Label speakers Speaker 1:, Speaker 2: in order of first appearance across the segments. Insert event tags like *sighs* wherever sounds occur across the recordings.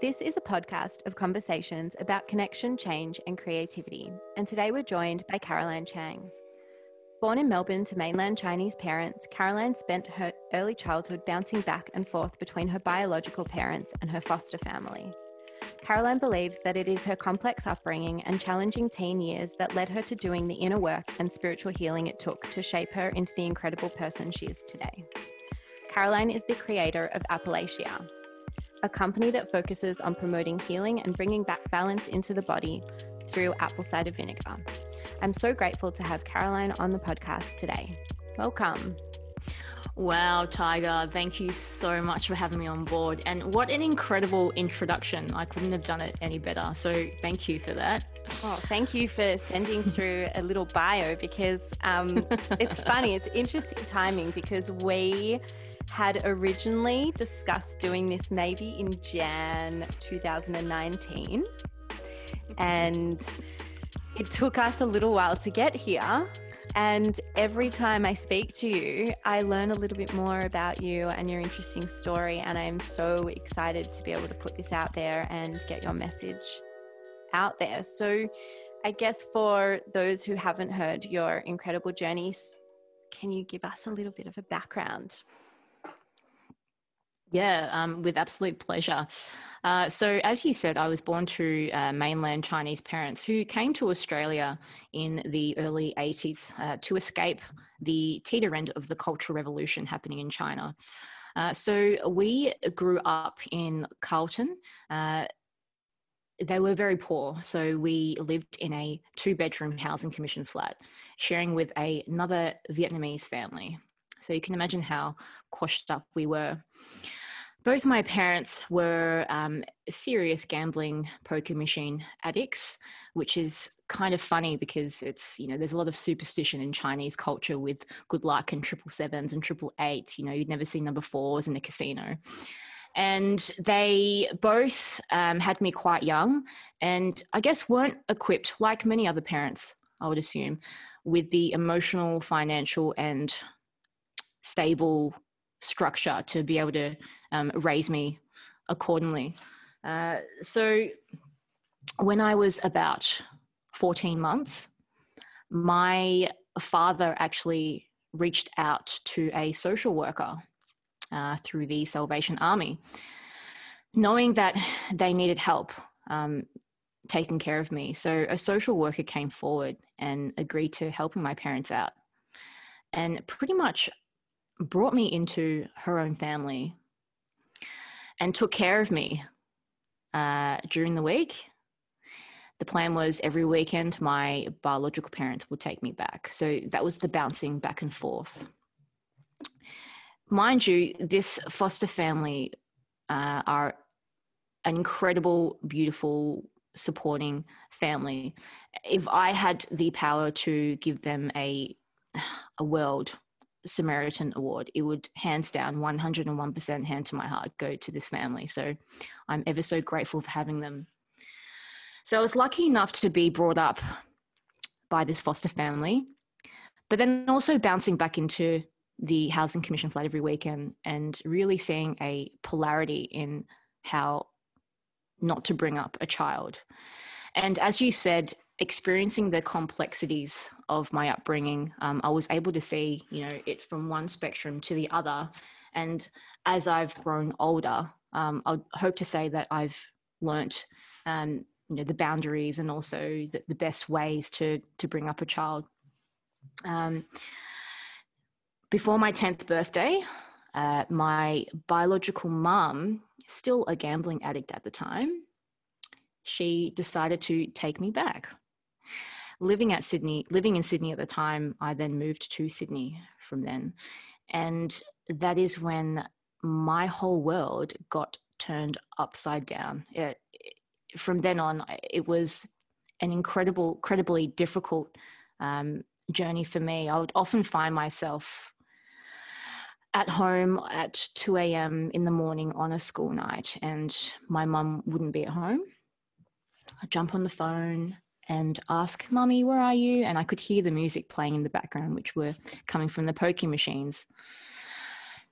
Speaker 1: This is a podcast of conversations about connection, change, and creativity. And today we're joined by Caroline Chang. Born in Melbourne to mainland Chinese parents, Caroline spent her early childhood bouncing back and forth between her biological parents and her foster family. Caroline believes that it is her complex upbringing and challenging teen years that led her to doing the inner work and spiritual healing it took to shape her into the incredible person she is today. Caroline is the creator of Applelachia, a company that focuses on promoting healing and bringing back balance into the body through apple cider vinegar. I'm so grateful to have Caroline on the podcast today. Welcome.
Speaker 2: Wow, Tyger, thank you so much for having me on board. And what an incredible introduction. I couldn't have done it any better. So thank you for that.
Speaker 1: Oh, thank you for sending through a little bio because um, it's *laughs* funny. It's interesting timing because we had originally discussed doing this maybe in Jan 2019. And it took us a little while to get here. And every time I speak to you, I learn a little bit more about you and your interesting story. And I'm so excited to be able to put this out there and get your message out there. So, I guess for those who haven't heard your incredible journey, can you give us a little bit of a background?
Speaker 2: Yeah, um, with absolute pleasure. Uh, so, as you said, I was born to uh, mainland Chinese parents who came to Australia in the early 80s uh, to escape the teeter end of the Cultural Revolution happening in China. Uh, so, we grew up in Carlton. Uh, they were very poor, so we lived in a two bedroom housing commission flat, sharing with a, another Vietnamese family. So, you can imagine how quashed up we were both my parents were um, serious gambling poker machine addicts, which is kind of funny because it's you know there's a lot of superstition in Chinese culture with good luck and triple sevens and triple eights. You know you'd never see number fours in a casino. And they both um, had me quite young, and I guess weren't equipped, like many other parents, I would assume, with the emotional, financial, and stable structure to be able to um, raise me accordingly. Uh, so when I was about 14 months, my father actually reached out to a social worker uh, through the Salvation Army, knowing that they needed help um, taking care of me. So a social worker came forward and agreed to helping my parents out. And pretty much brought me into her own family and took care of me uh, during the week. The plan was every weekend my biological parents would take me back. So that was the bouncing back and forth. Mind you, this foster family uh, are an incredible, beautiful, supporting family. If I had the power to give them a a world Samaritan Award, it would hands down 101% hand to my heart go to this family. So I'm ever so grateful for having them. So I was lucky enough to be brought up by this foster family, but then also bouncing back into the Housing Commission flat every weekend and really seeing a polarity in how not to bring up a child. And as you said, experiencing the complexities of my upbringing, um, I was able to see, you know, it from one spectrum to the other. And as I've grown older, um, I hope to say that I've learnt, um, you know, the boundaries and also the, the, best ways to to bring up a child. Um, before my tenth birthday, uh, my biological mum, still a gambling addict at the time, she decided to take me back living at Sydney, living in Sydney at the time, I then moved to Sydney from then. And that is when my whole world got turned upside down. It, from then on, it was an incredible, incredibly difficult um, journey for me. I would often find myself at home at 2 a.m. in the morning on a school night, and my mum wouldn't be at home. I'd jump on the phone, and ask, Mummy, where are you? And I could hear the music playing in the background, which were coming from the poker machines.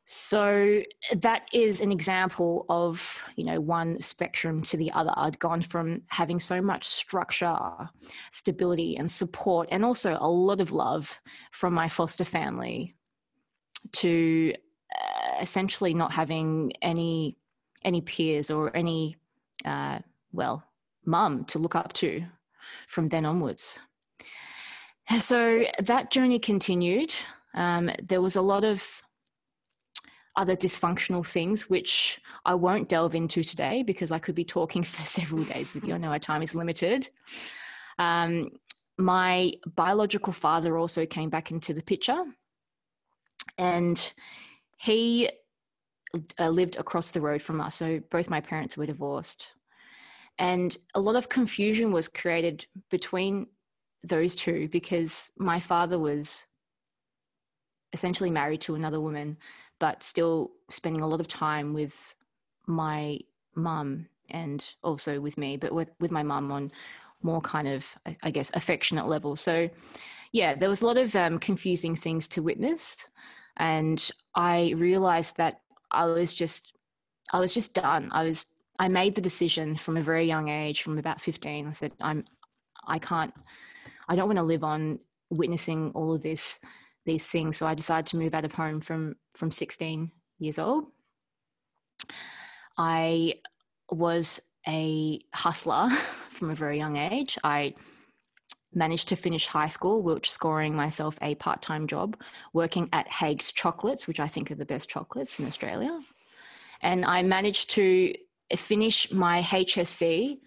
Speaker 2: So that is an example of, you know, one spectrum to the other. I'd gone from having so much structure, stability, and support, and also a lot of love from my foster family to uh, essentially not having any any peers or any uh, well mum to look up to from then onwards so that journey continued um, there was a lot of other dysfunctional things, which I won't delve into today because I could be talking *laughs* for several days with you. I know our time is limited. Um, my biological father also came back into the picture, and he uh, lived across the road from us. So both my parents were divorced. And a lot of confusion was created between those two because my father was essentially married to another woman but still spending a lot of time with my mum and also with me, but with, with my mum on more kind of, I guess, affectionate level. So, yeah, there was a lot of um, confusing things to witness. And I realized that I was just, I was just done. I was, I made the decision from a very young age, from about 15. I said, I'm, I can't, I don't want to live on witnessing all of this these things. So I decided to move out of home from from 16 years old. I was a hustler *laughs* from a very young age. I managed to finish high school, which scoring myself a part-time job working at Haigh's Chocolates, which I think are the best chocolates in Australia. And I managed to finish my HSC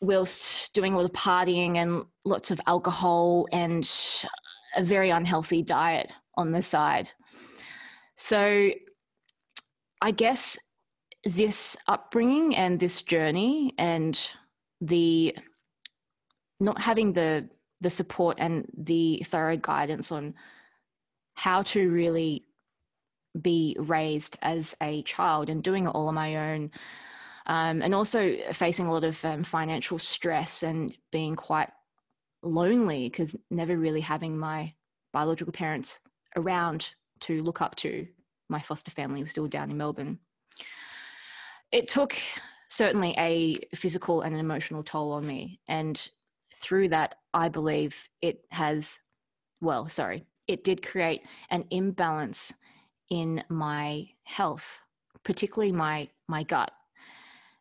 Speaker 2: whilst doing a lot of partying and lots of alcohol and a very unhealthy diet on the side. So I guess this upbringing and this journey and the not having the the support and the thorough guidance on how to really be raised as a child and doing it all on my own um, and also facing a lot of um, financial stress and being quite lonely because never really having my biological parents around to look up to. My foster family was still down in Melbourne. It took certainly a physical and an emotional toll on me. And through that, I believe it has, well, sorry, it did create an imbalance in my health, particularly my, my gut.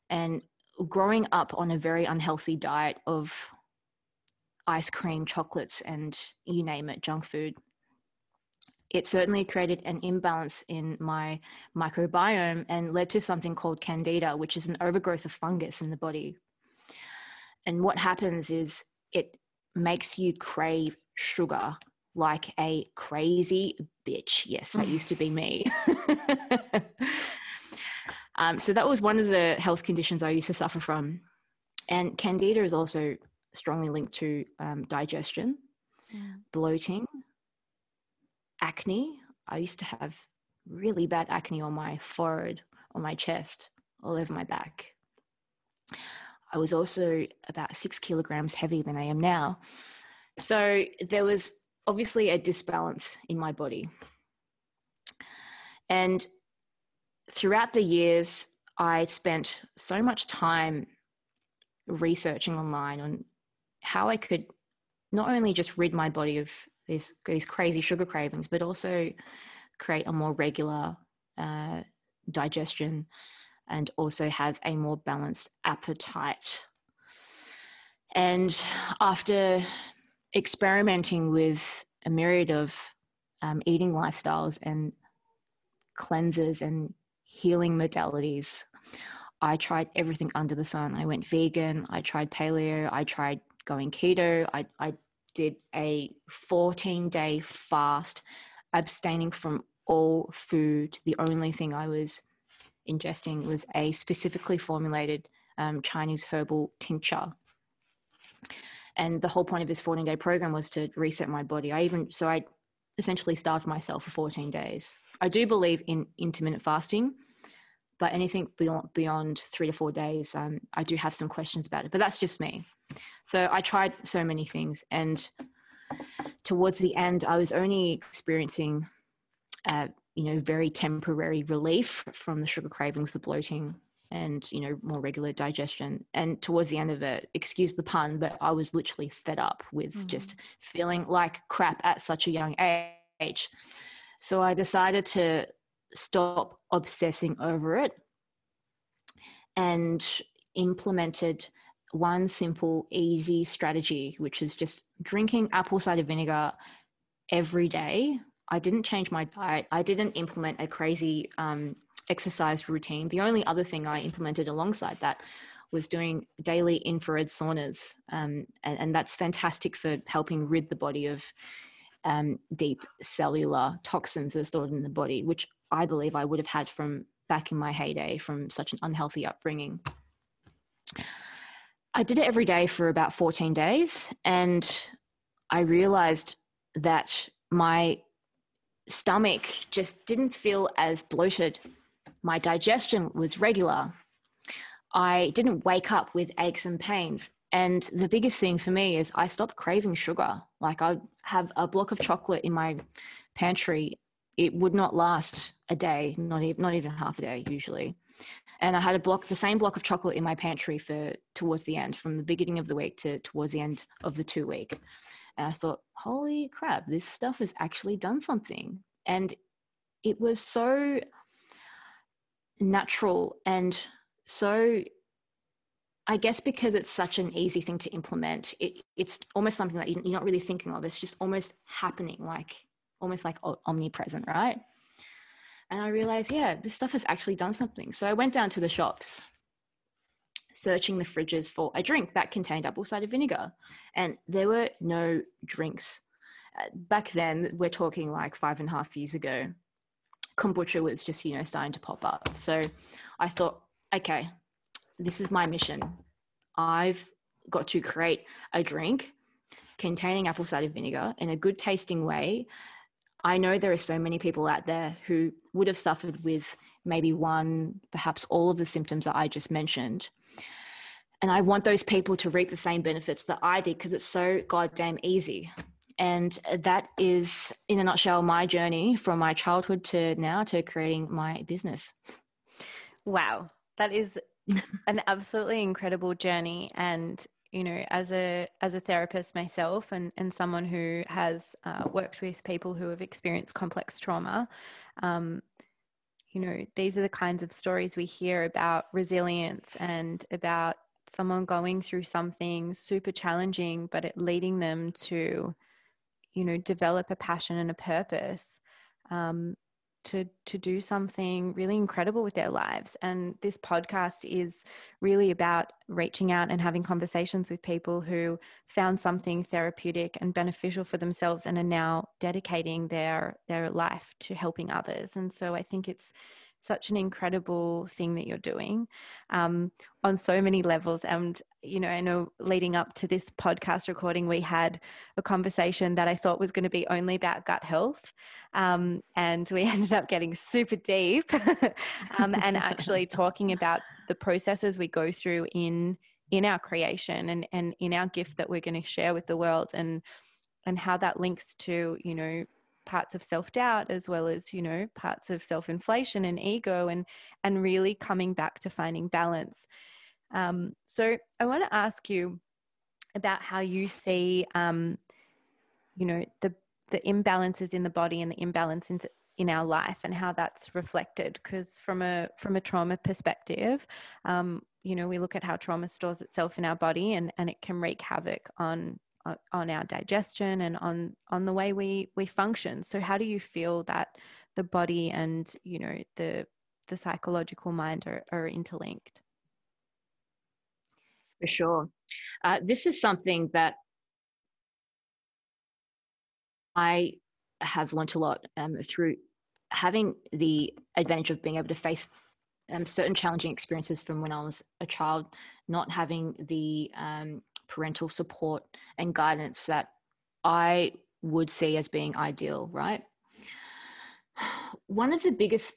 Speaker 2: And growing up on a very unhealthy diet of ice cream, chocolates, and you name it, junk food. It certainly created an imbalance in my microbiome and led to something called candida, which is an overgrowth of fungus in the body. And what happens is it makes you crave sugar like a crazy bitch. Yes, that used to be me. *sighs* *laughs* um, so that was one of the health conditions I used to suffer from. And candida is also strongly linked to um, digestion, yeah. bloating, acne. I used to have really bad acne on my forehead, on my chest, all over my back. I was also about six kilograms heavier than I am now. So there was obviously a disbalance in my body. And throughout the years, I spent so much time researching online on how I could not only just rid my body of these these crazy sugar cravings, but also create a more regular uh, digestion and also have a more balanced appetite. And after experimenting with a myriad of um, eating lifestyles and cleanses and healing modalities, I tried everything under the sun. I went vegan, I tried paleo, I tried going keto. I, I did a 14 day fast, abstaining from all food. The only thing I was ingesting was a specifically formulated um, Chinese herbal tincture. And the whole point of this 14 day program was to reset my body. I even, so I essentially starved myself for 14 days. I do believe in intermittent fasting, but anything beyond, beyond three to four days, um, I do have some questions about it. But that's just me. So I tried so many things, and towards the end, I was only experiencing uh, you know, very temporary relief from the sugar cravings, the bloating, and you know more regular digestion. And towards the end of it excuse the pun but i was literally fed up with mm. just feeling like crap at such a young age. So i decided to stop obsessing over it and implemented one simple easy strategy which is just drinking apple cider vinegar every day. I didn't change my diet. I didn't implement a crazy um, exercise routine. The only other thing I implemented alongside that was doing daily infrared saunas, um, and, and, that's fantastic for helping rid the body of um, deep cellular toxins that are stored in the body, which I believe I would have had from back in my heyday from such an unhealthy upbringing. I did it every day for about 14 days, and I realized that my stomach just didn't feel as bloated my digestion was regular. I didn't wake up with aches and pains. And the biggest thing for me is I stopped craving sugar. Like I'd have a block of chocolate in my pantry. It would not last a day, not even, not even half a day usually. And I had a block, the same block of chocolate in my pantry for towards the end, from the beginning of the week to towards the end of the two week. And I thought, holy crap, this stuff has actually done something. And it was so natural and so I guess because it's such an easy thing to implement, it, it's almost something that you're not really thinking of. It's just almost happening, like almost like omnipresent, right? And I realized, yeah, this stuff has actually done something. So I went down to the shops, searching the fridges for a drink that contained apple cider vinegar, and there were no drinks. Uh, back then, we're talking like five and a half years ago, kombucha was just, you know, starting to pop up. So I thought, okay, this is my mission. I've got to create a drink containing apple cider vinegar in a good tasting way. I know there are so many people out there who would have suffered with maybe one, perhaps all of the symptoms that I just mentioned. And I want those people to reap the same benefits that I did because it's so goddamn easy. And that is, in a nutshell, my journey from my childhood to now to creating my business.
Speaker 1: Wow, that is *laughs* an absolutely incredible journey. And you know, as a as a therapist myself, and and someone who has uh, worked with people who have experienced complex trauma, um, you know, these are the kinds of stories we hear about resilience and about someone going through something super challenging, but it leading them to you know develop a passion and a purpose um, to to do something really incredible with their lives. And this podcast is really about reaching out and having conversations with people who found something therapeutic and beneficial for themselves and are now dedicating their their life to helping others. And so i think it's such an incredible thing that you're doing um, on so many levels. And, you know, I know leading up to this podcast recording, we had a conversation that I thought was going to be only about gut health. Um, and we *laughs* ended up getting super deep *laughs* um, and actually *laughs* talking about the processes we go through in in our creation and, and in our gift that we're going to share with the world and and how that links to you know parts of self-doubt as well as you know parts of self-inflation and ego and and really coming back to finding balance. Um, so i want to ask you about how you see um, you know the the imbalances in the body and the imbalance in, in our life and how that's reflected. Because from a from a trauma perspective um, you know we look at how trauma stores itself in our body and and it can wreak havoc on on our digestion and on on the way we we function. So how do you feel that the body and you know the the psychological mind are, are interlinked?
Speaker 2: For sure. Uh, this is something that i have learnt a lot um, through having the advantage of being able to face um, certain challenging experiences from when i was a child not having the um, parental support and guidance that I would see as being ideal, right? One of the biggest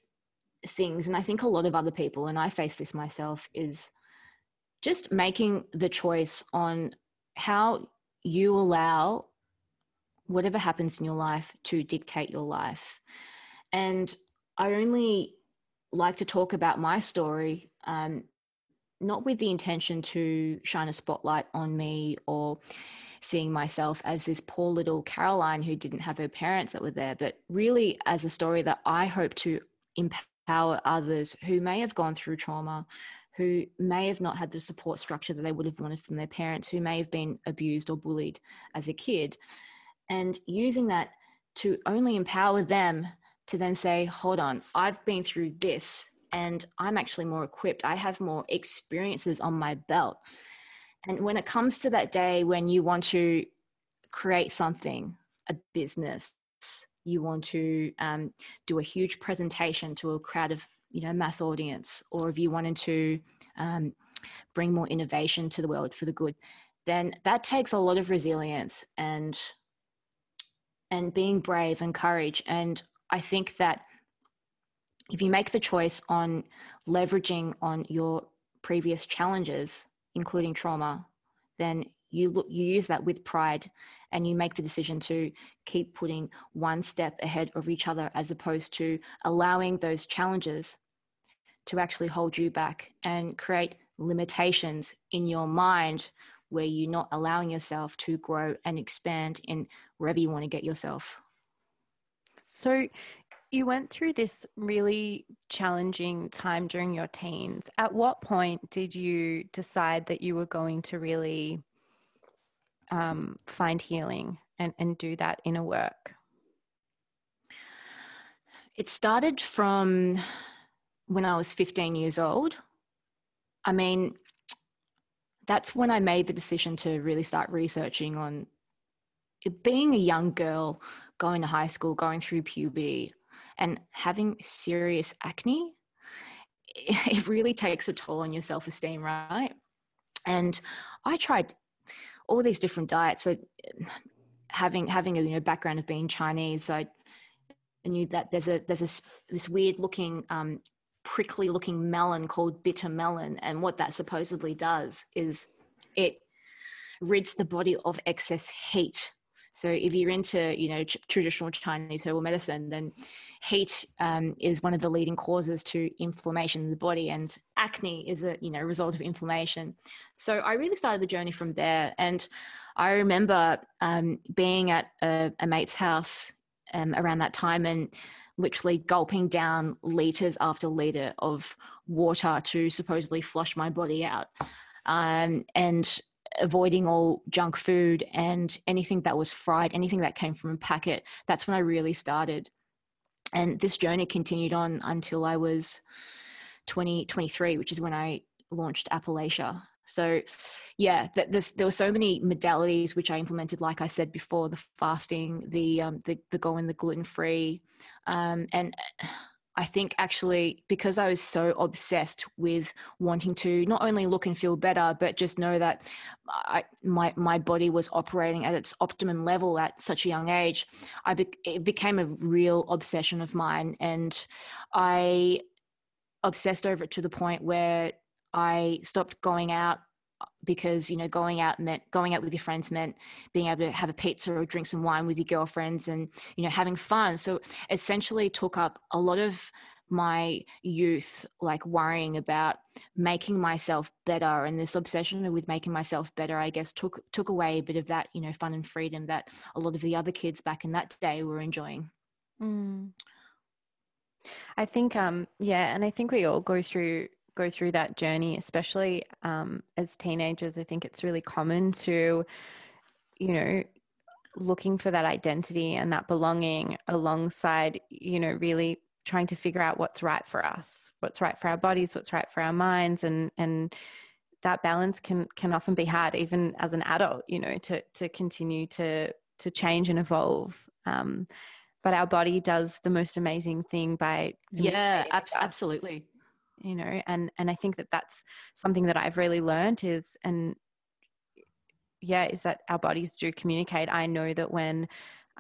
Speaker 2: things, and I think a lot of other people, and I face this myself, is just making the choice on how you allow whatever happens in your life to dictate your life. And I only like to talk about my story, um, not with the intention to shine a spotlight on me or seeing myself as this poor little Caroline who didn't have her parents that were there, but really as a story that I hope to empower others who may have gone through trauma, who may have not had the support structure that they would have wanted from their parents, who may have been abused or bullied as a kid, and using that to only empower them to then say, hold on, I've been through this and I'm actually more equipped. I have more experiences on my belt. And when it comes to that day when you want to create something, a business, you want to um, do a huge presentation to a crowd of you know mass audience, or if you wanted to um, bring more innovation to the world for the good, then that takes a lot of resilience and and being brave and courage. And I think that if you make the choice on leveraging on your previous challenges, including trauma, then you look, you use that with pride and you make the decision to keep putting one step ahead of each other as opposed to allowing those challenges to actually hold you back and create limitations in your mind where you're not allowing yourself to grow and expand in wherever you want to get yourself.
Speaker 1: So, you went through this really challenging time during your teens. At what point did you decide that you were going to really um, find healing and, and do that inner work?
Speaker 2: It started from when I was 15 years old. I mean, that's when I made the decision to really start researching on being a young girl, going to high school, going through puberty, and having serious acne. *laughs* It really takes a toll on your self esteem, right? And I tried all these different diets. So, having having a you know background of being Chinese, I knew that there's a there's a this weird looking um, prickly looking melon called bitter melon. And what that supposedly does is it rids the body of excess heat. So if you're into, you know, traditional Chinese herbal medicine, then heat um, is one of the leading causes to inflammation in the body, and acne is a, you know, result of inflammation. So I really started the journey from there, and I remember um, being at a, a mate's house um, around that time, and literally gulping down liters after liter of water to supposedly flush my body out um, and avoiding all junk food and anything that was fried anything that came from a packet that's when i really started. And this journey continued on until i was 20 23 which is when i launched applelachia. So, yeah, there's, there were so many modalities which I implemented, like I said before, the fasting, the um, the, the going the gluten free, um, and I think actually because I was so obsessed with wanting to not only look and feel better, but just know that I, my my body was operating at its optimum level at such a young age, I be, it became a real obsession of mine, and I obsessed over it to the point where I stopped going out because you know going out meant going out with your friends meant being able to have a pizza or drink some wine with your girlfriends and you know having fun so essentially took up a lot of my youth like worrying about making myself better and this obsession with making myself better i guess took took away a bit of that you know fun and freedom that a lot of the other kids back in that day were enjoying
Speaker 1: mm. i think um yeah and i think we all go through go through that journey, especially um, as teenagers, I think it's really common to, you know, looking for that identity and that belonging alongside, you know, really trying to figure out what's right for us, what's right for our bodies, what's right for our minds, and and that balance can can often be hard, even as an adult, you know, to to continue to to change and evolve. Um, but our body does the most amazing thing by
Speaker 2: yeah, ab- absolutely
Speaker 1: you know and and i think that that's something that i've really learned is and yeah is that our bodies do communicate. I know that when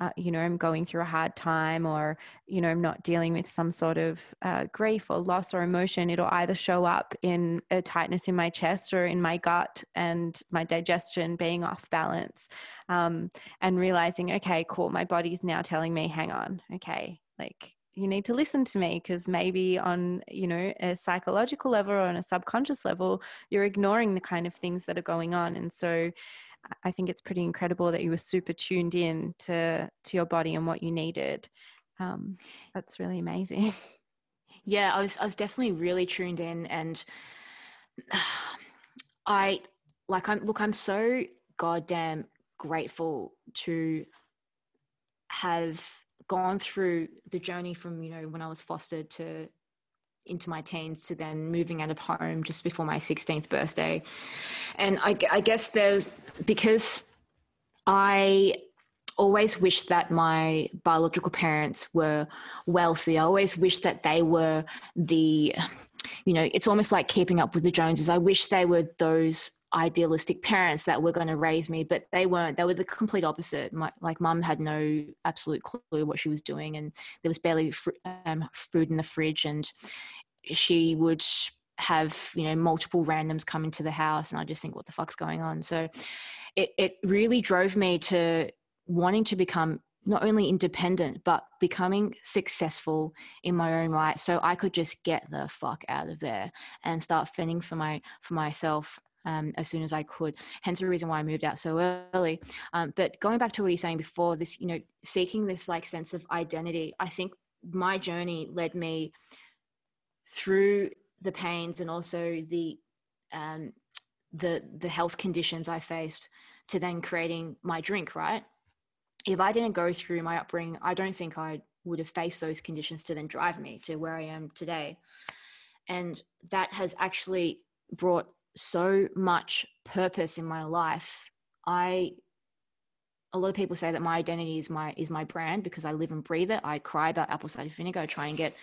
Speaker 1: uh, you know i'm going through a hard time or you know i'm not dealing with some sort of uh, grief or loss or emotion it'll either show up in a tightness in my chest or in my gut and my digestion being off balance um, and realizing okay cool my body's now telling me hang on okay like you need to listen to me because maybe on you know a psychological level or on a subconscious level you're ignoring the kind of things that are going on and so i think it's pretty incredible that you were super tuned in to to your body and what you needed. Um, that's really amazing. *laughs*
Speaker 2: Yeah i was i was definitely really tuned in and *sighs* i like i'm look i'm so goddamn grateful to have gone through the journey from you know when I was fostered to into my teens to then moving out of home just before my 16th birthday and I, I guess there's because I always wished that my biological parents were wealthy. I always wished that they were the, you know, it's almost like keeping up with the Joneses. I wish they were those idealistic parents that were going to raise me, but they weren't. They were the complete opposite. My, like, mum had no absolute clue what she was doing, and there was barely fr- um, food in the fridge, and she would have you know multiple randoms come into the house, and I just think, what the fuck's going on? So, it it really drove me to wanting to become not only independent but becoming successful in my own right so i could just get the fuck out of there and start fending for my for myself um, as soon as I could. Hence the reason why I moved out so early. Um, but going back to what you're saying before, this you know seeking this like sense of identity. I think my journey led me through the pains and also the um, the the health conditions I faced to then creating my drink. Right. If I didn't go through my upbringing, I don't think I would have faced those conditions to then drive me to where I am today. And that has actually brought so much purpose in my life. I a lot of people say that my identity is my is my brand because I live and breathe it. I cry about apple cider vinegar. I try and get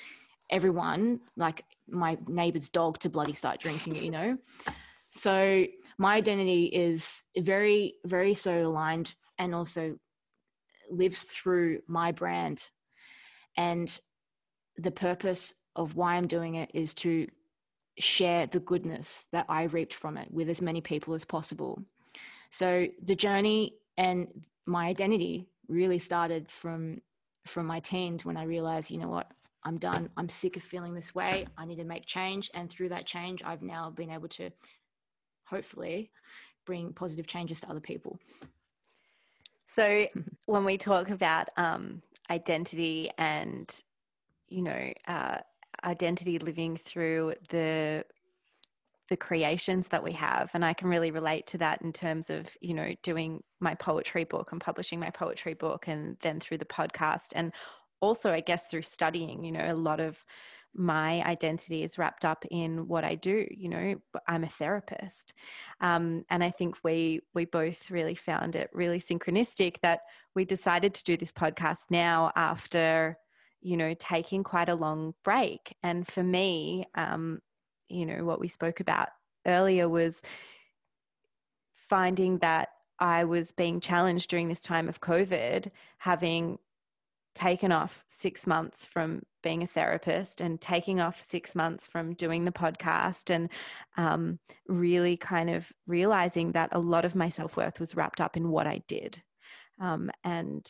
Speaker 2: everyone, like my neighbor's dog, to bloody start drinking it. You know, so my identity is very very so aligned and also lives through my brand, and the purpose of why I'm doing it is to share the goodness that I reaped from it with as many people as possible. So the journey and my identity really started from from my teens when I realized, you know what, I'm done. I'm sick of feeling this way. I need to make change. And through that change, I've now been able to hopefully bring positive changes to other people.
Speaker 1: So when we talk about um, identity and, you know, uh, identity living through the the creations that we have and i can really relate to that in terms of you know doing my poetry book and publishing my poetry book and then through the podcast and also i guess through studying you know a lot of my identity is wrapped up in what I do. You know, I'm a therapist, um, and I think we we both really found it really synchronistic that we decided to do this podcast now after you know, taking quite a long break. And for me, um, you know, what we spoke about earlier was finding that I was being challenged during this time of COVID, having taken off six months from being a therapist and taking off six months from doing the podcast and um, really kind of realizing that a lot of my self worth was wrapped up in what I did. Um, and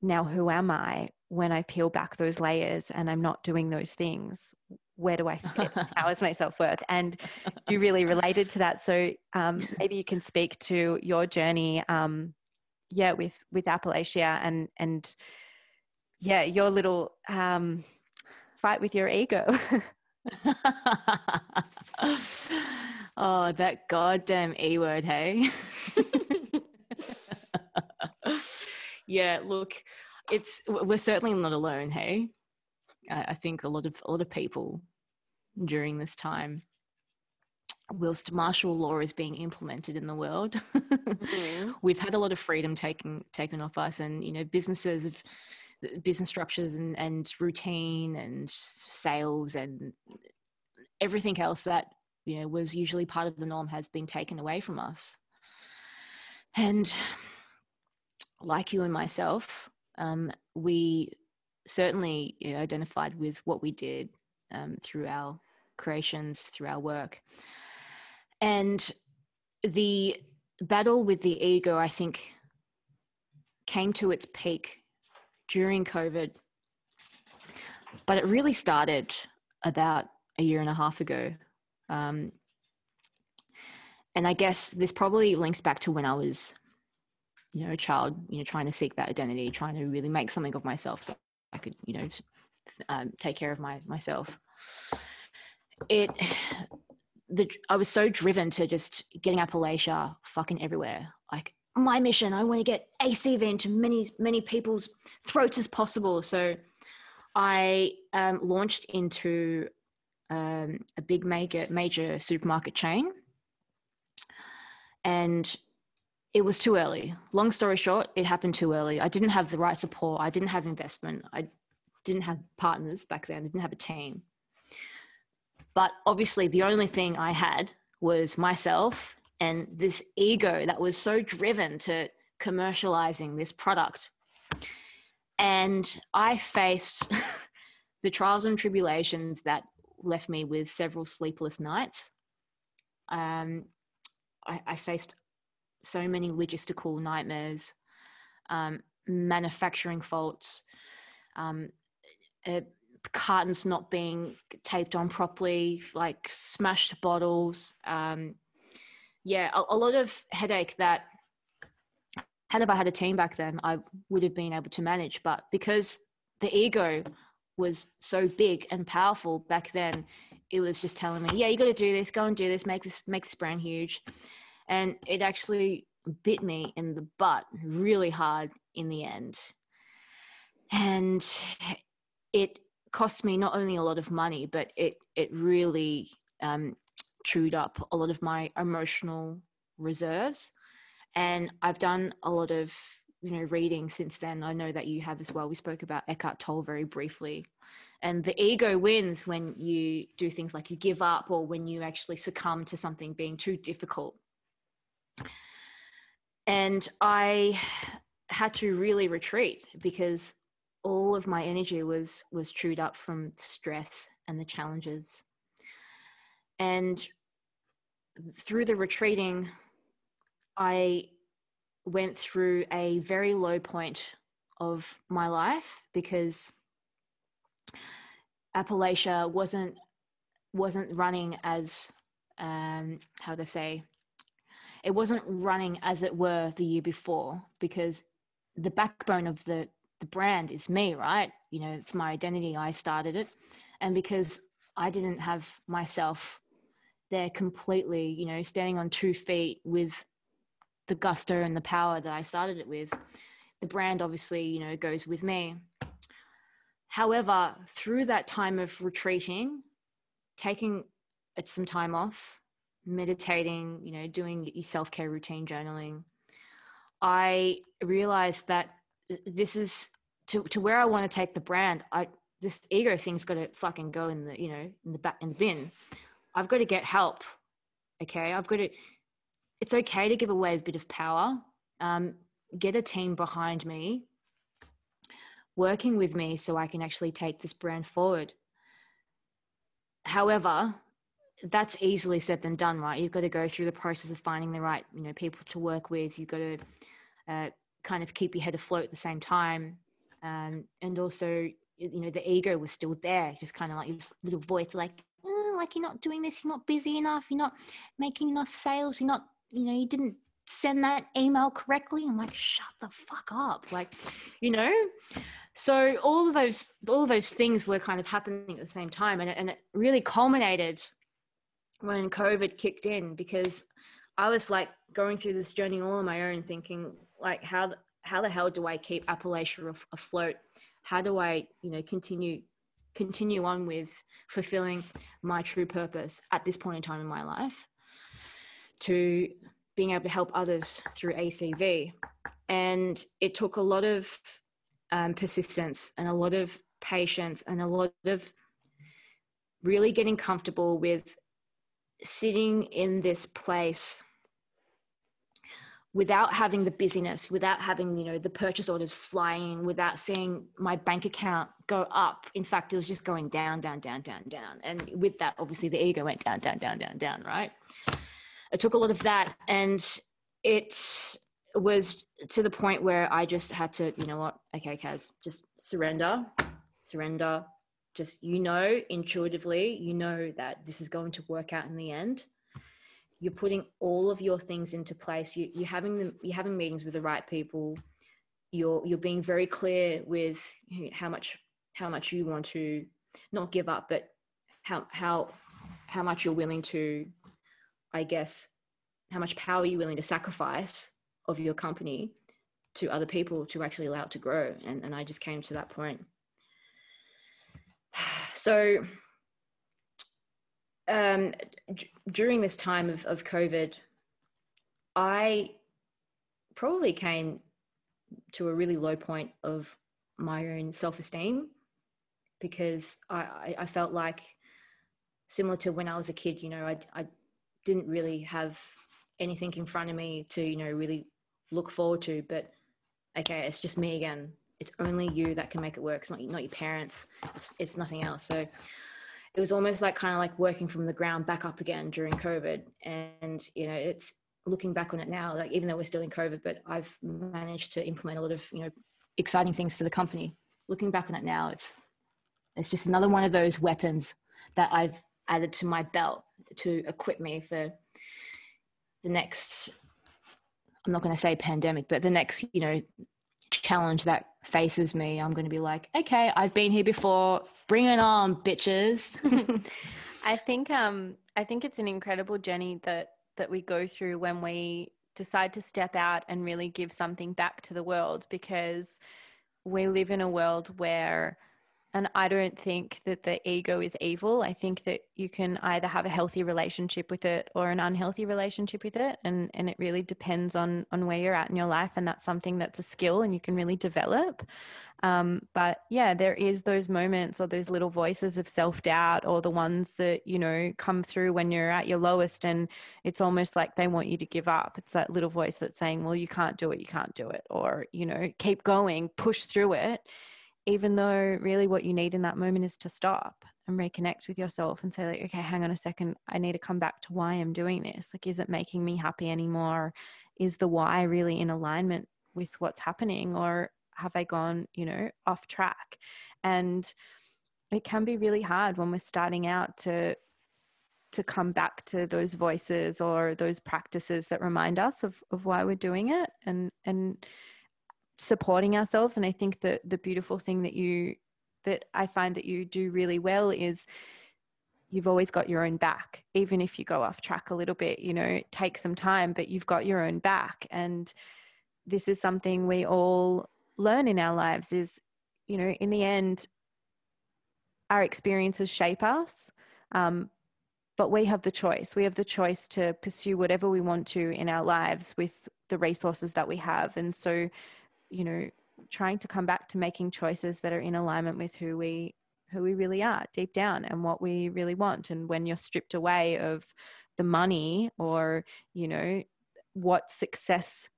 Speaker 1: now who am I when I peel back those layers and I'm not doing those things? Where do I fit? *laughs* How is my self worth? And you really related to that. So um, maybe you can speak to your journey, um, yeah, with with Applelachia and and yeah, your little um, fight with your ego. *laughs* *laughs*
Speaker 2: oh, that goddamn E word, hey. yeah, look, it's we're certainly not alone. Hey, I, think a lot of a lot of people during this time whilst martial law is being implemented in the world mm-hmm. *laughs* we've had a lot of freedom taken taken off us and you know businesses of business structures and, and routine and sales and everything else that you know was usually part of the norm has been taken away from us and like you and myself, um, we certainly you know, identified with what we did um, through our creations, through our work. And the battle with the ego, I think, came to its peak during COVID. but it really started about a year and a half ago. Um, and I guess this probably links back to when I was, you know, a child, you know, trying to seek that identity, trying to really make something of myself so I could, you know, um, take care of my myself. It, the I was so driven to just getting Applelachia fucking everywhere. Like my mission, I want to get ACV into many many people's throats as possible. So I um, launched into um, a big major major supermarket chain, and it was too early. Long story short, it happened too early. I didn't have the right support. I didn't have investment. I didn't have partners back then. I didn't have a team. But obviously, the only thing I had was myself and this ego that was so driven to commercializing this product. And I faced *laughs* the trials and tribulations that left me with several sleepless nights. Um, I, I, faced so many logistical nightmares, um, manufacturing faults, um, uh, cartons not being taped on properly, like smashed bottles. Um, yeah, a, a lot of headache that had if I had a team back then, I would have been able to manage. But because the ego was so big and powerful back then, it was just telling me, "Yeah, you got to do this. Go and do this. Make this make this brand huge." And it actually bit me in the butt really hard in the end. And it cost me not only a lot of money, but it it really um, chewed up a lot of my emotional reserves. And I've done a lot of you know reading since then. I know that you have as well. We spoke about Eckhart Tolle very briefly. And the ego wins when you do things like you give up or when you actually succumb to something being too difficult. And I had to really retreat because all of my energy was was chewed up from stress and the challenges. And through the retreating i went through a very low point of my life because applelachia wasn't wasn't running as um how to say it wasn't running as it were the year before because the backbone of the the brand is me, right? You know, it's my identity. I started it. And because I didn't have myself there completely, you know, standing on two feet with the gusto and the power that I started it with, the brand obviously, you know, goes with me. However, through that time of retreating, taking some time off, meditating, you know, doing your self care routine, journaling, I realized that this is to to where I want to take the brand. I this ego thing's got to fucking go in the you know in the back in the bin. I've got to get help. Okay, I've got to. It's okay to give away a bit of power. Um, get a team behind me, working with me, so I can actually take this brand forward. However, that's easily said than done, right? You've got to go through the process of finding the right, you know, people to work with. You've got to uh, kind of keep your head afloat at the same time. Um, and also, you know, the ego was still there, just kind of like this little voice, like, oh, like you're not doing this, you're not busy enough, you're not making enough sales, you're not, you know, you didn't send that email correctly. I'm like, shut the fuck up, like, you know. So all of those, all of those things were kind of happening at the same time, and it, and it really culminated when COVID kicked in because I was like going through this journey all on my own, thinking, like how how the hell do I keep Applelachia afloat? How do I you know continue continue on with fulfilling my true purpose at this point in time in my life? To being able to help others through ACV, and it took a lot of um, persistence and a lot of patience and a lot of really getting comfortable with sitting in this place without having the busyness, without having, you know, the purchase orders flying, without seeing my bank account go up. In fact, it was just going down, down, down, down, down. And with that, obviously the ego went down, down, down, down, down, right? i took a lot of that. And it was to the point where I just had to, you know what, okay, Kaz, just surrender, surrender, just you know intuitively you know that this is going to work out in the end. You're putting all of your things into place. You, you're having them you're having meetings with the right people. You're you're being very clear with how much how much you want to not give up but how how how much you're willing to i guess how much power you're willing to sacrifice of your company to other people to actually allow it to grow. And, and i just came to that point so um, d- during this time of, of covid i probably came to a really low point of my own self-esteem because I, I felt like similar to when I was a kid, you know, I, I didn't really have anything in front of me to, you know, really look forward to. But okay, it's just me again. It's only you that can make it work. It's not, not your parents. It's, it's nothing else. So it was almost like kind of like working from the ground back up again during COVID. And, you know, it's looking back on it now, like even though we're still in COVID, but I've managed to implement a lot of, you know, exciting things for the company. Looking back on it now, it's, it's just another one of those weapons that I've added to my belt to equip me for the next i'm not going to say pandemic but the next you know challenge that faces me i'm going to be like okay i've been here before bring it on bitches. *laughs*
Speaker 1: I think um i think it's an incredible journey that that we go through when we decide to step out and really give something back to the world because we live in a world where and I don't think that the ego is evil. I think that you can either have a healthy relationship with it or an unhealthy relationship with it. And, and it really depends on, on where you're at in your life. And that's something that's a skill and you can really develop. Um, but yeah, there is those moments or those little voices of self doubt or the ones that, you know, come through when you're at your lowest and it's almost like they want you to give up. It's that little voice that's saying, well, you can't do it, you can't do it. Or, you know, keep going, push through it even though really what you need in that moment is to stop and reconnect with yourself and say like okay hang on a second. I need to come back to why i'm doing this. Like is it making me happy anymore? Is the why really in alignment with what's happening? Or have i gone you know off track? And it can be really hard when we're starting out to to come back to those voices or those practices that remind us of, of why we're doing it. And and supporting ourselves. And i think that the beautiful thing that you that i find that you do really well is you've always got your own back even if you go off track a little bit you know take some time but you've got your own back. And this is something we all learn in our lives is you know in the end our experiences shape us um, but we have the choice. We have the choice to pursue whatever we want to in our lives with the resources that we have. And so you know trying to come back to making choices that are in alignment with who we who we really are deep down and what we really want. And when you're stripped away of the money or you know what success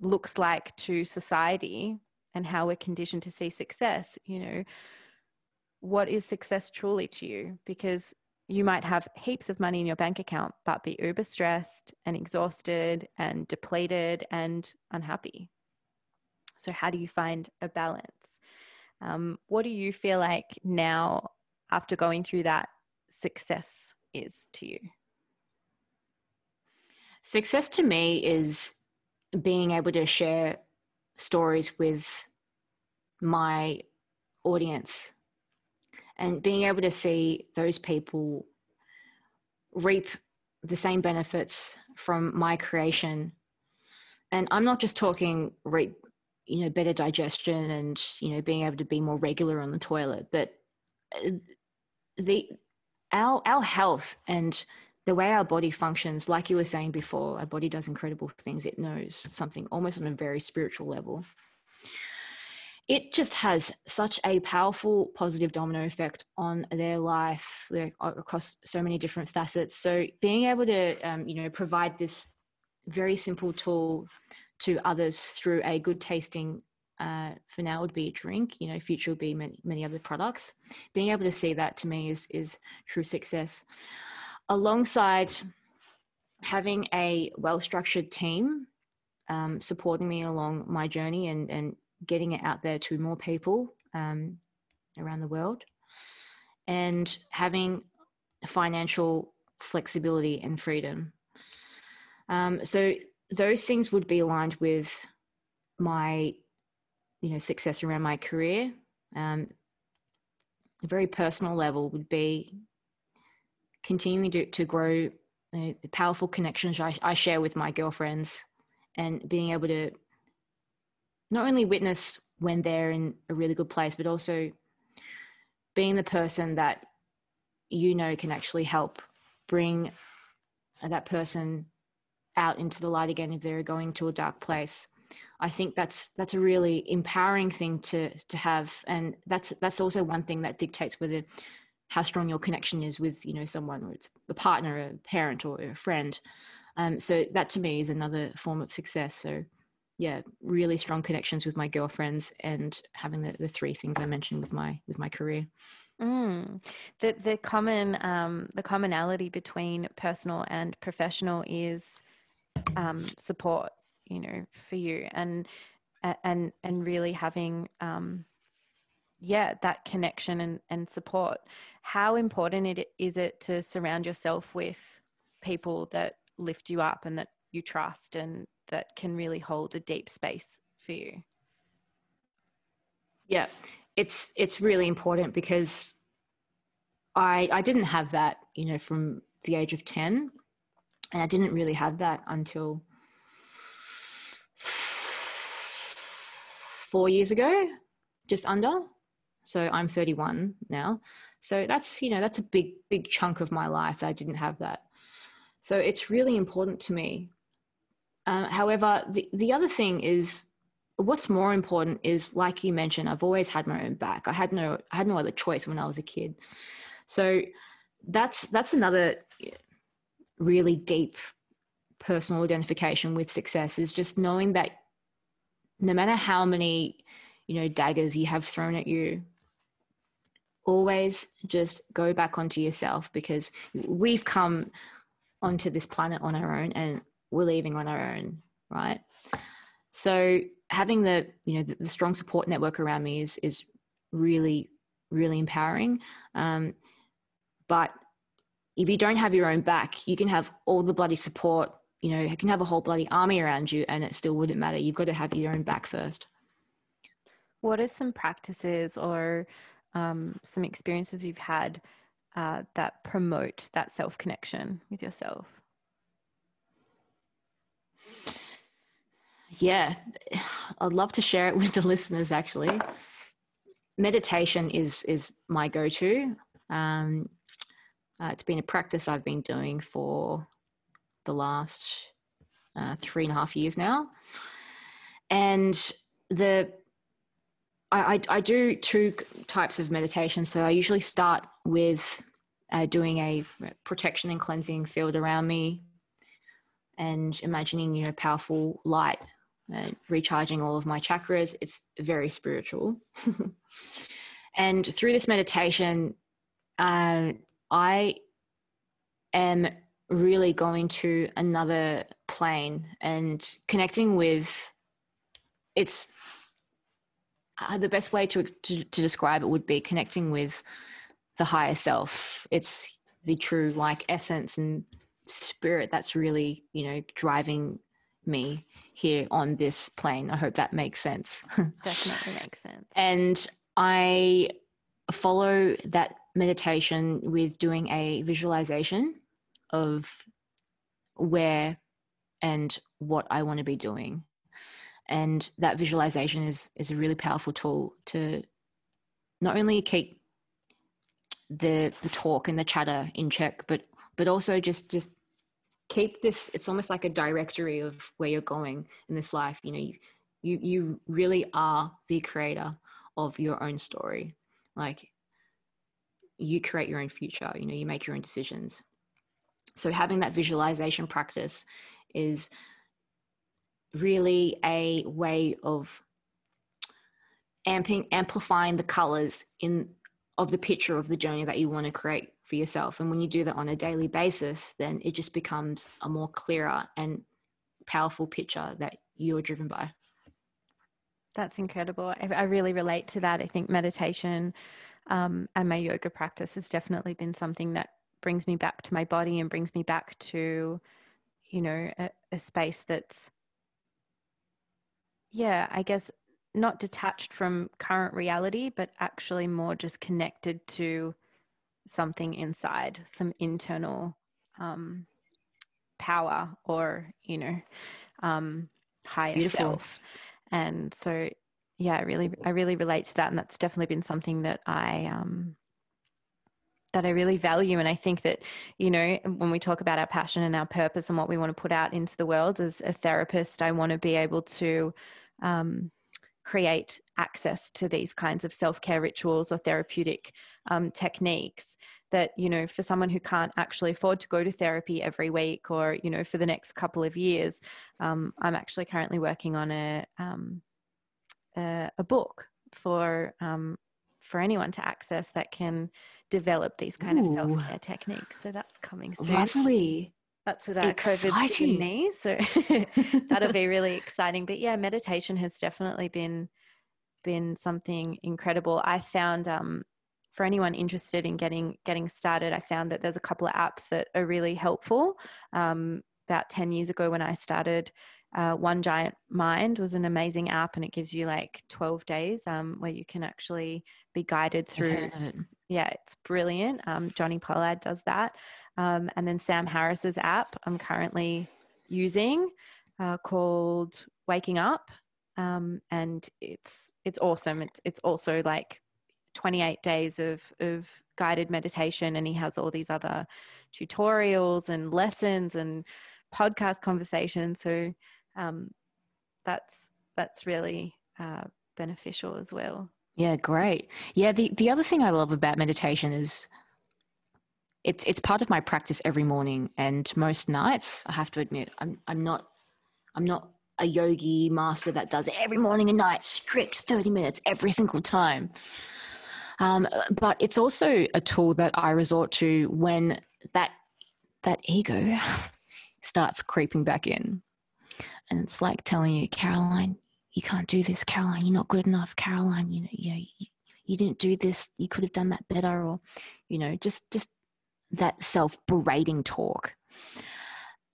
Speaker 1: looks like to society and how we're conditioned to see success you know what is success truly to you? Because you might have heaps of money in your bank account but be uber stressed and exhausted and depleted and unhappy so, how do you find a balance? Um, what do you feel like now, after going through that, success is to you?
Speaker 2: Success to me is being able to share stories with my audience and being able to see those people reap the same benefits from my creation. And I'm not just talking reap you know better digestion and you know being able to be more regular on the toilet. But uh, the our our health and the way our body functions like you were saying before our body does incredible things. It knows something almost on a very spiritual level. It just has such a powerful positive domino effect on their life like, across so many different facets. So being able to um, you know provide this very simple tool to others through a good tasting uh, for now would be a drink you know future will be many, many other products. Being able to see that to me is is true success. Alongside having a well structured team um, supporting me along my journey and and getting it out there to more people um, around the world. And having financial flexibility and freedom. Um, so those things would be aligned with my, you know, success around my career. Um, a very personal level would be continuing to, to grow the powerful connections I, I share with my girlfriends and being able to not only witness when they're in a really good place, but also being the person that you know can actually help bring that person out into the light again if they're going to a dark place. I think that's that's a really empowering thing to to have, and that's that's also one thing that dictates whether how strong your connection is with you know someone, or it's a partner, a parent, or a friend. Um, so that to me is another form of success. So yeah, really strong connections with my girlfriends and having the, the three things I mentioned with my with my career.
Speaker 1: Mm. The the common um, the commonality between personal and professional is um, support. You know, for you and and and really having um, yeah that connection and, and support. How important it is it to surround yourself with people that lift you up and that you trust and that can really hold a deep space for you?
Speaker 2: Yeah, it's it's really important because I I didn't have that, you know, from the age of 10 and I didn't really have that until 4 years ago, just under. So I'm 31 now. So that's, you know, that's a big big chunk of my life that I didn't have that. So it's really important to me. Uh, however, the, the other thing is what's more important is like you mentioned i've always had my own back i had no i had no other choice when i was a kid so that's that's another really deep personal identification with success is just knowing that no matter how many you know daggers you have thrown at you always just go back onto yourself because we've come onto this planet on our own and we're leaving on our own right? So having the you know the, the, strong support network around me is is really really empowering. Um, but if you don't have your own back you can have all the bloody support you know you can have a whole bloody army around you and it still wouldn't matter you've got to have your own back first
Speaker 1: what are some practices or um, some experiences you've had uh, that promote that self connection with yourself
Speaker 2: yeah, I'd love to share it *laughs* with the listeners. Actually, meditation is is my go to. Um, uh, it's been a practice I've been doing for the last uh, three and a half years now, and the I, I, I do two types of meditation. So I usually start with uh, doing a protection and cleansing field around me and imagining you know powerful light uh, recharging all of my chakras. It's very spiritual. *laughs* and through this meditation, uh, I am really going to another plane and connecting with it's uh, the best way to, to, to describe it would be connecting with the higher self it's the true like essence and spirit that's really you know driving me here on this plane. I hope that makes sense. *laughs*
Speaker 1: Definitely makes sense.
Speaker 2: And I follow that meditation with doing a visualization of where and what I want to be doing. And that visualization is is a really powerful tool to not only keep the the talk and the chatter in check, but but also just just keep this it's almost like a directory of where you're going in this life you know you you, you really are the creator of your own story like you create your own future you know you make your own decisions so having that visualization practice is really a way of amping amplifying the colors in of the picture of the journey that you want to create for yourself. And when you do that on a daily basis, then it just becomes a more clearer and powerful picture that you're driven by.
Speaker 1: That's incredible. I, I really relate to that. I think meditation Um, and my yoga practice has definitely been something that brings me back to my body and brings me back to, you know, a, a space that's, yeah, I guess not detached from current reality, but actually more just connected to something inside, some internal um, power or, you know, um, higher Beautiful. self. And so, yeah, I really, I really relate to that. And that's definitely been something that I, um, that I really value. And I think that, you know, when we talk about our passion and our purpose and what we want to put out into the world as a therapist, I want to be able to, um, create access to these kinds of self-care rituals or therapeutic um, techniques that you know for someone who can't actually afford to go to therapy every week or you know for the next couple of years um, i'm actually currently working on a um, a, a, book for um, for anyone to access that can develop these kind Ooh. of self-care techniques so that's coming soon
Speaker 2: lovely
Speaker 1: that's what uh, COVID's given me. So *laughs* that'll be really exciting. But yeah, meditation has definitely been been something incredible. I found um, for anyone interested in getting getting started, I found that there's a couple of apps that are really helpful. Um, about ten years ago, when I started, uh, One Giant Mind was an amazing app, and it gives you like 12 days um, where you can actually be guided through. It. Yeah, it's brilliant. Um, Jonni Pollard does that. Um, and then Sam Harris's app I'm currently using uh, called Waking Up, um, and it's it's awesome. It's it's also like 28 days of of guided meditation, and he has all these other tutorials and lessons and podcast conversations. So um, that's that's really uh, beneficial as well.
Speaker 2: Yeah, great. Yeah, the the other thing I love about meditation is it's it's part of my practice every morning and most nights. I have to admit, I'm I'm not I'm not a yogi master that does it every morning and night, strict 30 minutes every single time. Um, but it's also a tool that I resort to when that that ego *laughs* starts creeping back in. And it's like telling you, Caroline, you can't do this, Caroline, you're not good enough, Caroline, you know, you, you, didn't do this, you could have done that better, or, you know, just just that self berating talk.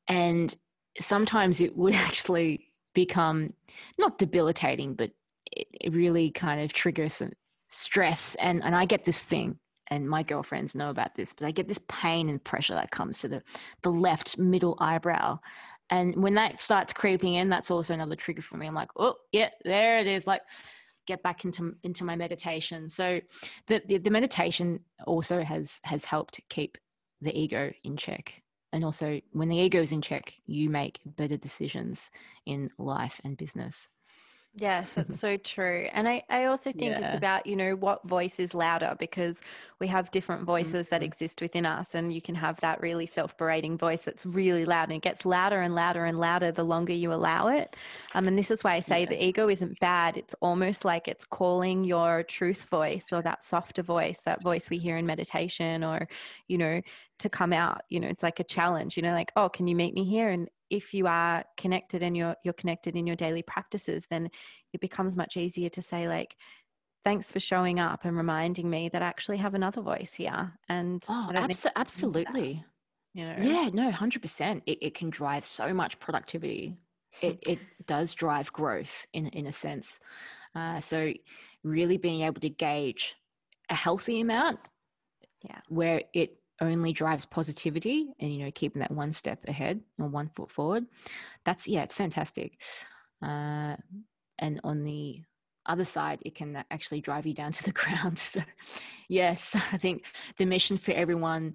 Speaker 2: And sometimes it would *laughs* actually become not debilitating, but it, it really kind of triggers some stress. And, and I get this thing, and my girlfriends know about this, but I get this pain and pressure that comes to the, the left middle eyebrow. And when that starts creeping in, that's also another trigger for me. I'm like, oh, yeah, there it is. Like, get back into into my meditation. So the, the, the meditation also has has helped keep the ego in check. And also, when the ego is in check, you make better decisions in life and business.
Speaker 1: Yes, that's so *laughs* true. And I, I also think yeah. it's about, you know, what voice is louder because we have different voices mm-hmm. that exist within us. And you can have that really self berating voice that's really loud and it gets louder and louder and louder the longer you allow it. Um, and this is why I say yeah. the ego isn't bad. It's almost like it's calling your truth voice or that softer voice, that voice we hear in meditation or, you know, to come out. You know, it's like a challenge, you know, like, oh, can you meet me here? And if you are connected and you're you're connected in your daily practices then it becomes much easier to say like thanks for showing up and reminding me that I actually have another voice here and
Speaker 2: oh abso- absolutely. you know? Yeah no 100% it, it can drive so much productivity. It, *laughs* it does drive growth in in a sense. Uh, so really being able to gauge a healthy amount
Speaker 1: yeah.
Speaker 2: where it only drives positivity and you know keeping that one step ahead or one foot forward. That's yeah it's fantastic. Uh, and on the other side it can actually drive you down to the *laughs* ground. So yes i think the mission for everyone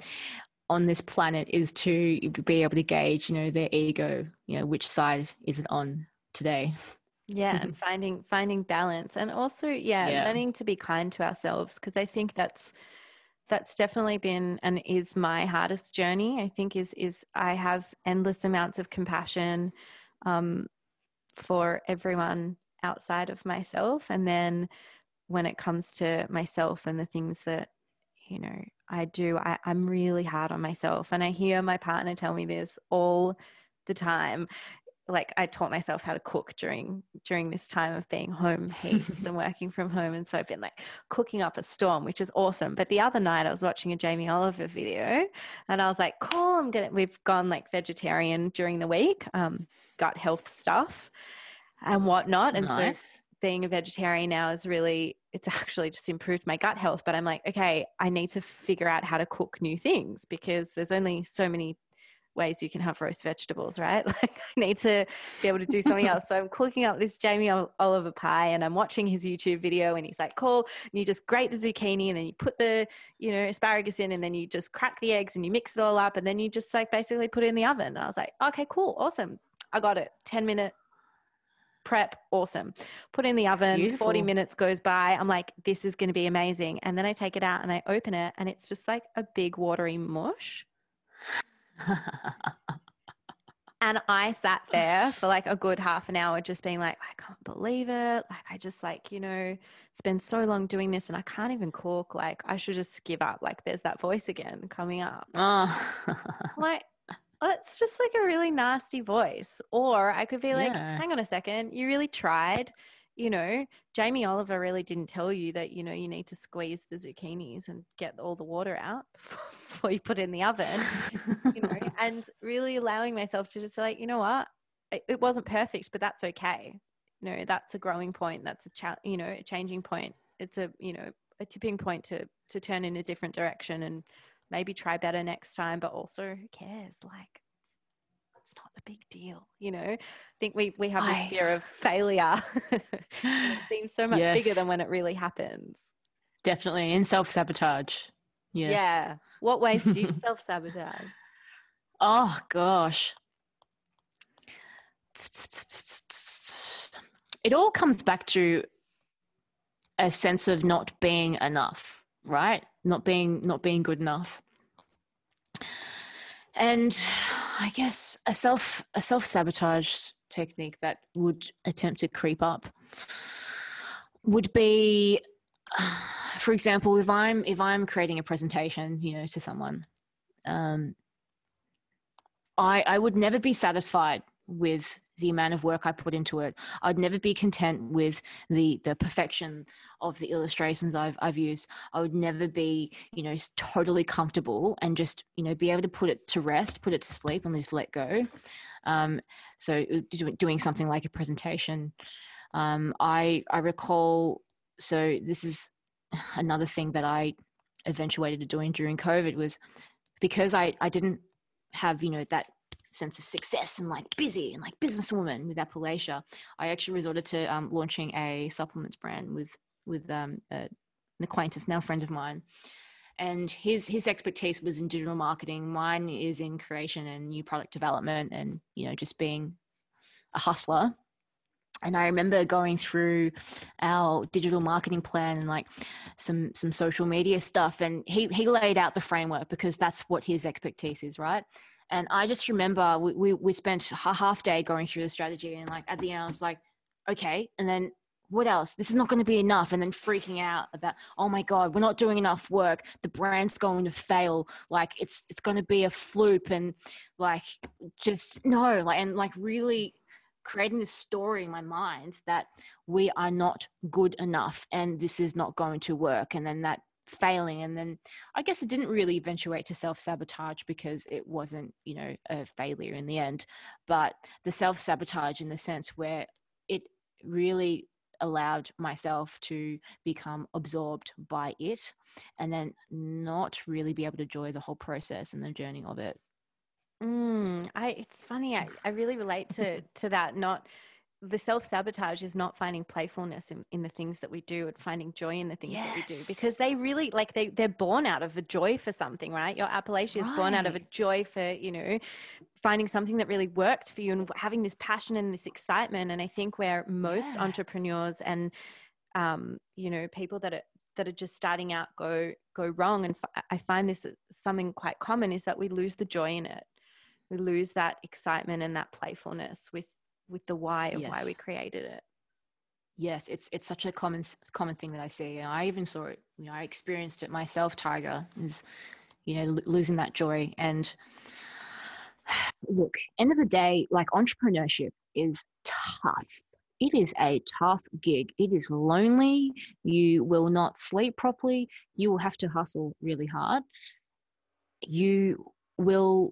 Speaker 2: on this planet is to be able to gauge you know their ego you know which side is it on today.
Speaker 1: Yeah and *laughs* finding finding balance and also yeah, yeah. learning to be kind to ourselves because i think that's that's definitely been and is my hardest journey i think is is i have endless amounts of compassion um, for everyone outside of myself. And then when it comes to myself and the things that you know i do I, i'm really hard on myself. And i hear my partner tell me this all the time like I taught myself how to cook during during this time of being home heaps *laughs* and working from home, and so I've been like cooking up a storm, which is awesome. But the other night I was watching a Jamie Oliver video, and I was like, "Cool, I'm gonna." We've gone like vegetarian during the week, um, gut health stuff and whatnot, and nice. so being a vegetarian now is really it's *laughs* actually just improved my gut health but i'm like okay i need to figure out how to cook new things because there's only so many ways you can have roast vegetables, right? *laughs* Like I need to be able to do something else. *laughs* So I'm cooking up this Jamie Oliver pie and I'm watching his YouTube video and he's like, cool. And you just grate the zucchini and then you put the, you know, asparagus in and then you just crack the eggs and you mix it all up and then you just like basically put it in the oven. And I was like, okay, cool. Awesome. I got it. 10 minute prep awesome put in the oven Beautiful. 40 minutes goes by i'm like this is going to be amazing and then i take it out and i open it and it's just like a big watery mush and I sat there for like a good half an hour just being like, I can't believe it. Like, I just like, you know, spend so long doing this and I can't even cook. Like, I should just give up. Like, there's that voice again coming up. Oh. like, that's just like a really nasty voice. Or I could be like, yeah. hang on a second, you really tried you know, Jamie Oliver really didn't tell you that, you know, you need to squeeze the zucchinis and get all the water out *laughs* before you put it in the oven, you know, *laughs* and really allowing myself to just like, you know what, it, it, wasn't perfect, but that's okay. You know, that's a growing point. That's a, cha- you know, a changing point. It's a, you know, a tipping point to, to turn in a different direction and maybe try better next time, but also who cares? Like, it's not a big deal. You know, I think we we have this I... fear of failure. *laughs* it seems so much yes. bigger than when it really happens.
Speaker 2: Definitely, in self sabotage. Yes.
Speaker 1: Yeah. What ways do you *laughs* self sabotage?
Speaker 2: Oh gosh. It all comes back to a sense of not being enough, right? Not being not being good enough. And I guess a self a self sabotage technique that would attempt to creep up would be, *sighs* for example, if I'm if I'm creating a presentation, you know, to someone, um, I I would never be satisfied with the amount of work I put into it. I'd never be content with the the perfection of the illustrations I've I've used. I would never be, you know, totally comfortable and just, you know, be able to put it to rest, put it to sleep, and just let go. Um, so uh, doing something like a presentation, um, I I recall. So this is another thing that I eventuated to doing during COVID was because I I didn't have you know that sense of success and like busy and like businesswoman with Applelachia, I actually resorted to um, launching a supplements brand with with um, a, an acquaintance, now friend of mine. And his his expertise was in digital marketing. Mine is in creation and new product development, and you know just being a hustler. And I remember going through our digital marketing plan and like some some social media stuff, and he he laid out the framework because that's what his expertise is, right? And I just remember we, we, we spent a half day going through the strategy and like at the end I was like, okay. And then what else? This is not going to be enough. And then freaking out about, oh my God, we're not doing enough work. The brand's going to fail. Like it's, it's going to be a fluke and like, just no, like, and like really creating this story in my mind that we are not good enough and this is not going to work. And then that failing and then i guess it didn't really eventuate to self-sabotage because it wasn't you know a failure in the end but the self-sabotage in the sense where it really allowed myself to become absorbed by it and then not really be able to enjoy the whole process and the journey of it.
Speaker 1: Mm, I, it's funny I, I really relate to to that not the self sabotage is not finding playfulness in, in, the things that we do and finding joy in the things yes. that we do because they really like they they're born out of a joy for something, right? Your Applelachia right. is born out of a joy for you know finding something that really worked for you and having this passion and this excitement. And I think where most yeah. entrepreneurs and um, you know people that are that are just starting out go go wrong, and f- I find this something quite common is that we lose the joy in it. We lose that excitement and that playfulness with with the why of yes. why we created it
Speaker 2: yes it's it's such a common common thing that i see and i even saw it you know i experienced it myself Tyger is you know losing that joy and *sighs* look, end of the day, like entrepreneurship is tough. It is a tough gig. It is lonely. You will not sleep properly. You will have to hustle really hard. You will,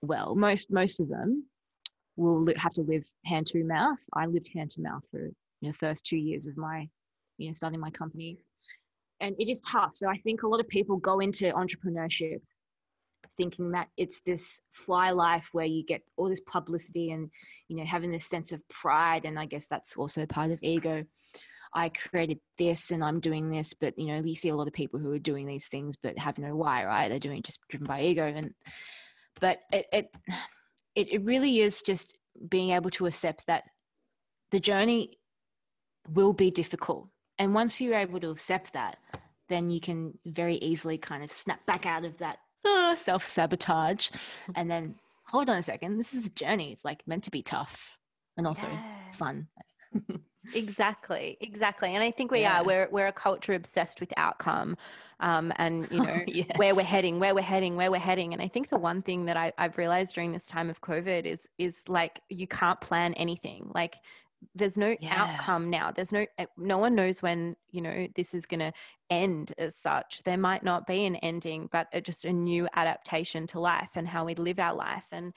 Speaker 2: well, most most of them will have to live hand to mouth. I lived hand to mouth for you know, first two years of my, you know, starting my company, and it is tough. So I think a lot of people go into entrepreneurship thinking that it's this fly life where you get all this publicity and you know having this sense of pride. And i guess that's also part of ego. I created this and i'm doing this. But you know you see a lot of people who are doing these things but have no why right? They're doing it just driven by ego. And but it it it, it really is just being able to accept that the journey will be difficult and once you're able to accept that then you can very easily kind of snap back out of that uh, self sabotage, *laughs* and then hold on a second, this is a journey. It's like meant to be tough and also yeah. fun. *laughs*
Speaker 1: exactly, exactly. And I think we yeah. are. We're we're a culture obsessed with outcome, um, and you know yes. *laughs* where we're heading, where we're heading, where we're heading. And I think the one thing that I, I've realized during this time of COVID is is like you can't plan anything. Like there's no yeah. outcome now there's no eh, no one knows when you know this is going to end as such there might not be an ending but just a new adaptation to life and how we live our life and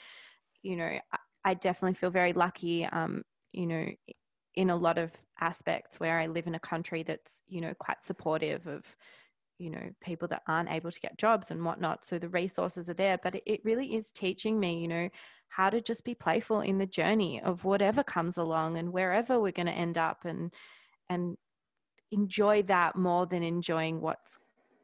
Speaker 1: you know i definitely feel very lucky um you know in a lot of aspects where i live in a country that's you know quite supportive of you know people that aren't able to get jobs and whatnot so the resources are there but it, really is teaching me you know how to just be playful in the journey of whatever comes along and wherever we're going to end up and and enjoy that more than enjoying what's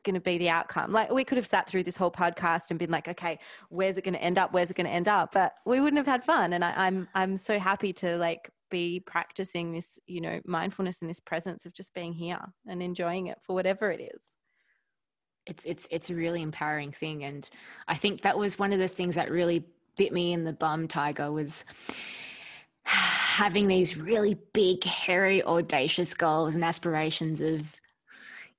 Speaker 1: going to be the outcome. Like we could have sat through this whole podcast and been like, okay, where's it going to end up? Where's it going to end up? But we wouldn't have had fun. And I, I'm I'm so happy to like be practicing this, you know, mindfulness and this presence of just being here and enjoying it for whatever it is.
Speaker 2: It's it's it's a really empowering thing, and I think that was one of the things that really bit me in the bum, Tyger, was having these really big, hairy, audacious goals and aspirations of,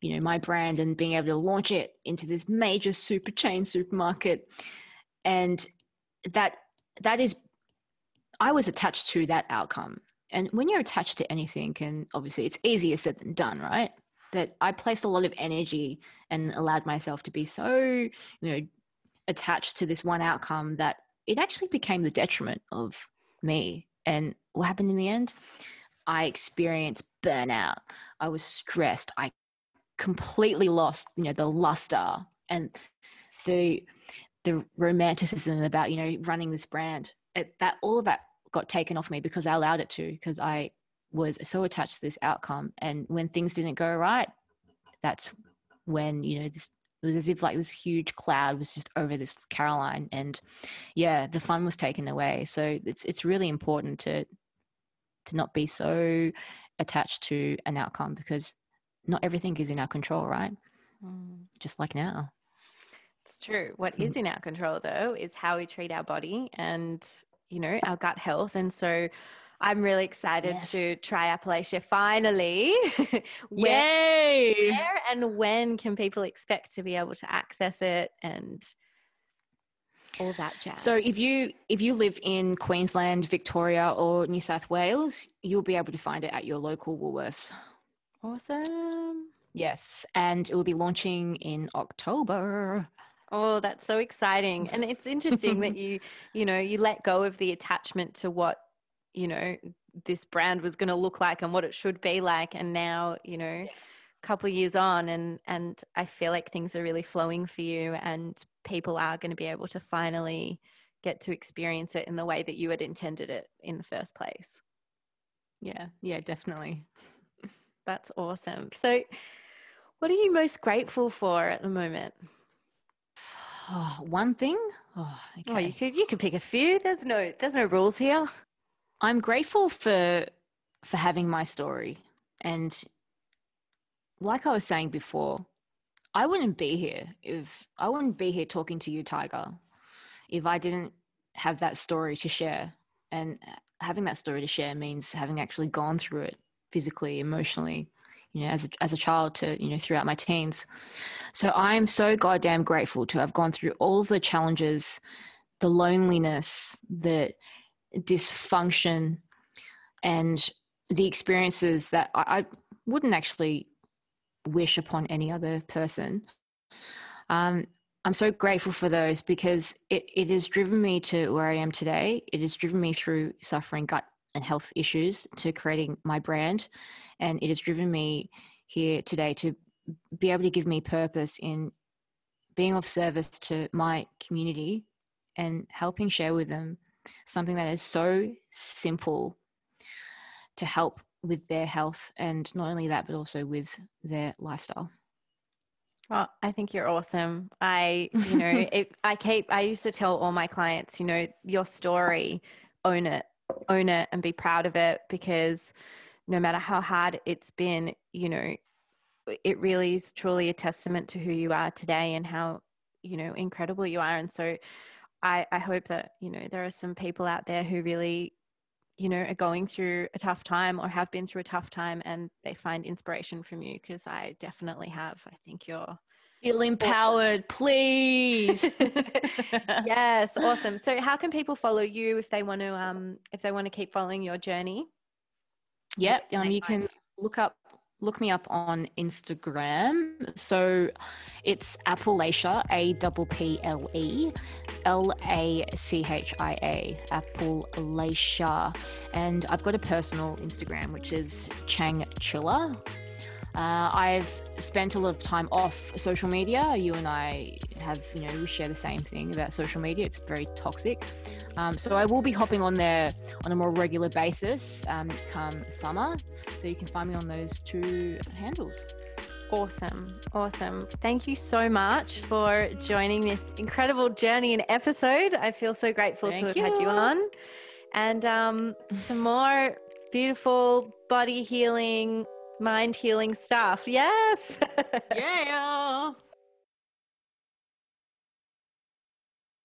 Speaker 2: you know, my brand and being able to launch it into this major super chain supermarket. And that that is I was attached to that outcome. And when you're attached to anything, and obviously it's easier said than done, right? But I placed a lot of energy and allowed myself to be so, you know, attached to this one outcome that it actually became the detriment of me. And what happened in the end? I experienced burnout. I was stressed. I completely lost, you know, the luster and the the romanticism about, you know, running this brand. It, that all of that got taken off me because I allowed it to because I was so attached to this outcome and when things didn't go right that's when you know this it was as if like this huge cloud was just over this Caroline, and yeah, the fun was taken away. So it's it's really important to to not be so attached to an outcome because not everything is in our control, right? Mm. Just like now.
Speaker 1: It's true. What is in our control though is how we treat our body and you know our gut health, and so I'm really excited yes. to try Applelachia finally. *laughs*
Speaker 2: where, Yay!
Speaker 1: Where and when can people expect to be able to access it and all that jazz?
Speaker 2: So if you if you live in Queensland, Victoria, or New South Wales, you'll be able to find it at your local Woolworths.
Speaker 1: Awesome.
Speaker 2: Yes, and it will be launching in October.
Speaker 1: Oh, that's so exciting. And it's interesting that *laughs* you, you know, you let go of the attachment to what you know this brand was going to look like and what it should be like. And now you know yeah. a couple of years on and and i feel like things are really flowing for you and people are going to be able to finally get to experience it in the way that you had intended it in the first place.
Speaker 2: Yeah. Yeah definitely.
Speaker 1: That's awesome. So what are you most grateful for at the moment
Speaker 2: oh, one thing
Speaker 1: oh, okay. oh you could you could pick a few there's no there's no rules here
Speaker 2: I'm grateful for for having my story and like I was saying before, I wouldn't be here if I wouldn't be here talking to you, Tyger, if I didn't have that story to share. And having that story to share means having actually gone through it physically, emotionally, you know, as a, as a child to, you know, throughout my teens. So I'm so goddamn grateful to have gone through all of the challenges the loneliness, the dysfunction, and the experiences that I, I wouldn't actually wish upon any other person. Um, I'm so grateful for those because it, it has driven me to where I am today. It has driven me through suffering gut and health issues to creating my brand. And it has driven me here today to be able to give me purpose in being of service to my community and helping share with them something that is so simple to help with their health and not only that but also with their lifestyle
Speaker 1: well, I think you're awesome. I, you know, *laughs* it, I keep, I used to tell all my clients, you know, your story, own it, own it and be proud of it because no matter how hard it's been, you know, it really is truly a testament to who you are today and how, you know, incredible you are. And so I, I hope that, you know, there are some people out there who really you know are going through a tough time or have been through a tough time and they find inspiration from you because i definitely have i think you're
Speaker 2: feel empowered please *laughs*
Speaker 1: yes awesome so how can people follow you if they want to um if they want to keep following your journey
Speaker 2: yep um you can look up look me up on Instagram. So it's Applelachia, A P P L E L A C H I A, Applelachia. And I've got a personal Instagram, which is Chang Chilla. Uh, I've spent a lot of time off social media. You and I have, you know, we share the same thing about social media. It's very toxic. Um, so I will be hopping on there on a more regular basis um, come summer. So you can find me on those two handles.
Speaker 1: Awesome. Awesome. Thank you so much for joining this incredible journey and episode. I feel so grateful Thank to have you. had you on. And um, some more beautiful body healing, mind healing stuff. Yes. *laughs*
Speaker 2: yeah.